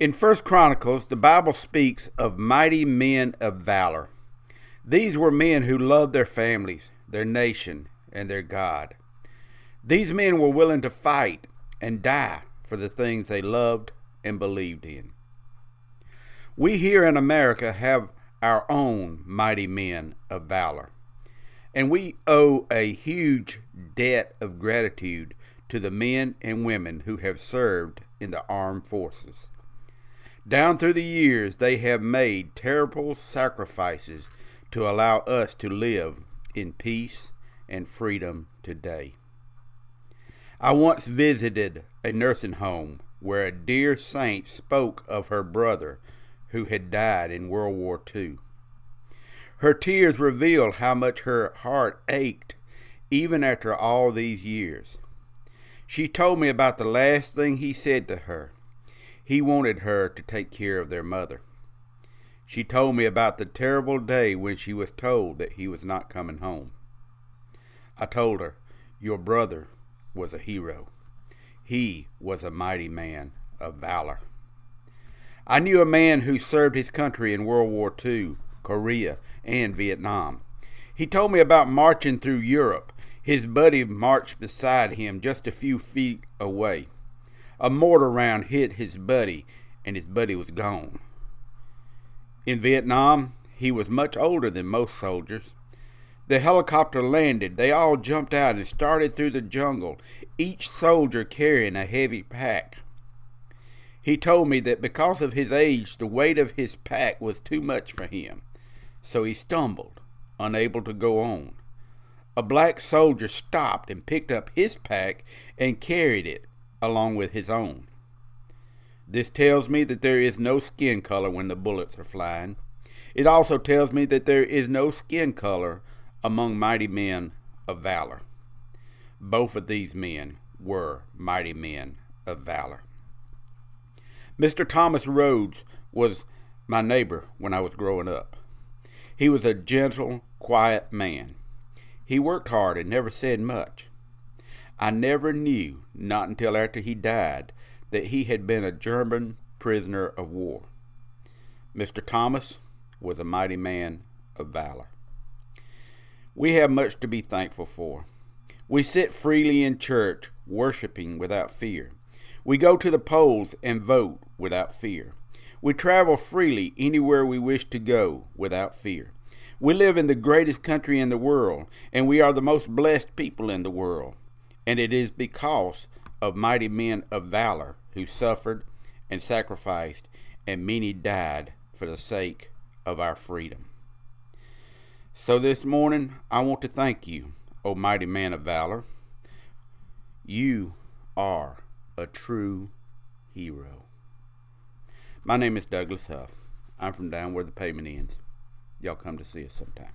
In First Chronicles, the Bible speaks of mighty men of valor. These were men who loved their families, their nation, and their God. These men were willing to fight and die for the things they loved and believed in. We here in America have our own mighty men of valor, and we owe a huge debt of gratitude to the men and women who have served in the armed forces. Down through the years, they have made terrible sacrifices to allow us to live in peace and freedom today. I once visited a nursing home where a dear saint spoke of her brother who had died in World War II. Her tears revealed how much her heart ached even after all these years. She told me about the last thing he said to her. He wanted her to take care of their mother. She told me about the terrible day when she was told that he was not coming home. I told her, Your brother was a hero. He was a mighty man of valor. I knew a man who served his country in World War II, Korea, and Vietnam. He told me about marching through Europe. His buddy marched beside him just a few feet away. A mortar round hit his buddy, and his buddy was gone. In Vietnam, he was much older than most soldiers. The helicopter landed. They all jumped out and started through the jungle, each soldier carrying a heavy pack. He told me that because of his age, the weight of his pack was too much for him, so he stumbled, unable to go on. A black soldier stopped and picked up his pack and carried it along with his own. This tells me that there is no skin color when the bullets are flying. It also tells me that there is no skin color among mighty men of valor. Both of these men were mighty men of valor. Mr. Thomas Rhodes was my neighbor when I was growing up. He was a gentle, quiet man. He worked hard and never said much. I never knew, not until after he died, that he had been a German prisoner of war. Mr. Thomas was a mighty man of valor. We have much to be thankful for. We sit freely in church, worshiping without fear. We go to the polls and vote without fear. We travel freely anywhere we wish to go without fear. We live in the greatest country in the world, and we are the most blessed people in the world. And it is because of mighty men of valor who suffered and sacrificed, and many died for the sake of our freedom. So this morning, I want to thank you, O mighty man of valor. You are a true hero. My name is Douglas Huff. I'm from down where the pavement ends. Y'all come to see us sometime.